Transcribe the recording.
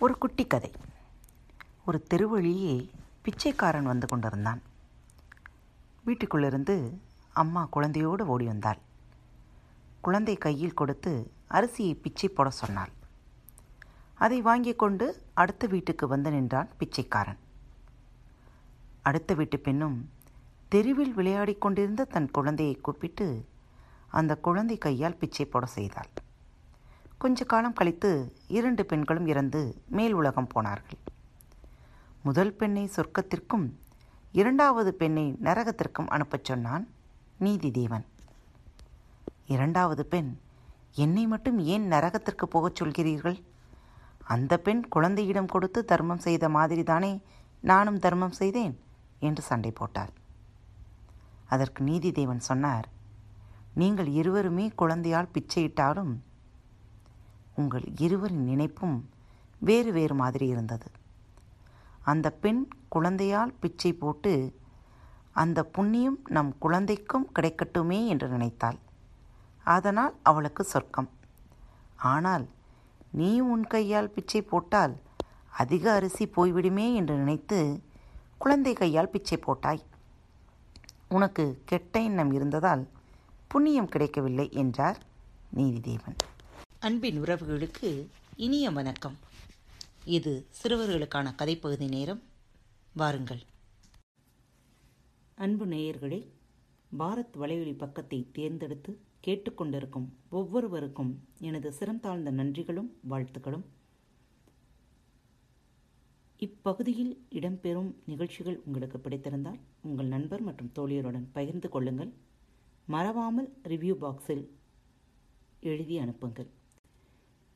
ஒரு குட்டி கதை ஒரு தெருவழியே பிச்சைக்காரன் வந்து கொண்டிருந்தான். வீட்டுக்குள்ளிருந்து அம்மா குழந்தையோடு ஓடி வந்தாள். குழந்தை கையில் கொடுத்து அரிசியை பிச்சை போட சொன்னாள். அதை வாங்கிக் கொண்டு அடுத்த வீட்டுக்கு வந்து நின்றான் பிச்சைக்காரன். அடுத்த வீட்டு பெண்ணும் தெருவில் விளையாடிக் கொண்டிருந்த தன் குழந்தையை கூப்பிட்டு அந்த குழந்தை கையால் பிச்சை போட செய்தாள். கொஞ்ச காலம் கழித்து இரண்டு பெண்களும் இறந்து மேல் உலகம் போனார்கள். முதல் பெண்ணை சொர்க்கத்திற்கும் இரண்டாவது பெண்ணை நரகத்திற்கும் அனுப்பச் சொன்னான் நீதி தேவன் இரண்டாவது பெண் என்னை மட்டும் ஏன் நரகத்திற்கு போகச் சொல்கிறீர்கள்? அந்த பெண் குழந்தையிடம் கொடுத்து தர்மம் செய்த மாதிரி தானே நானும் தர்மம் செய்தேன் என்று சண்டை போட்டார். அதற்கு நீதி தேவன் சொன்னார் நீங்கள் இருவருமே குழந்தையால் பிச்சையிட்டாலும் உங்கள் இருவரின் நினைப்பும் வேறு வேறு மாதிரி இருந்தது. அந்த பெண் குழந்தையால் பிச்சை போட்டு அந்த புண்ணியம் நம் குழந்தைக்கும் கிடைக்கட்டுமே என்று நினைத்தாள். அதனால் அவளுக்கு சொர்க்கம். ஆனால் நீ உன் கையால் பிச்சை போட்டால் அதிக அரிசி போய்விடுமே என்று நினைத்து குழந்தை கையால் பிச்சை போட்டாய். உனக்கு கெட்ட எண்ணம் இருந்ததால் புண்ணியம் கிடைக்கவில்லை என்றார் நீதிதேவன். அன்பின் உறவுகளுக்கு இனிய வணக்கம். இது சிறுவர்களுக்கான கதைப்பகுதி நேரம். வாருங்கள். அன்பு நேயர்களே பாரத் வலையொலி பக்கத்தை தேர்ந்தெடுத்து கேட்டுக்கொண்டிருக்கும் ஒவ்வொருவருக்கும் எனது சிறந்தாழ்ந்த நன்றிகளும் வாழ்த்துக்களும். இப்பகுதியில் இடம்பெறும் நிகழ்ச்சிகள் உங்களுக்கு பிடித்திருந்தால் உங்கள் நண்பர் மற்றும் தோழியருடன் பகிர்ந்து கொள்ளுங்கள். மறவாமல் ரிவ்யூ பாக்ஸில் எழுதி அனுப்புங்கள்.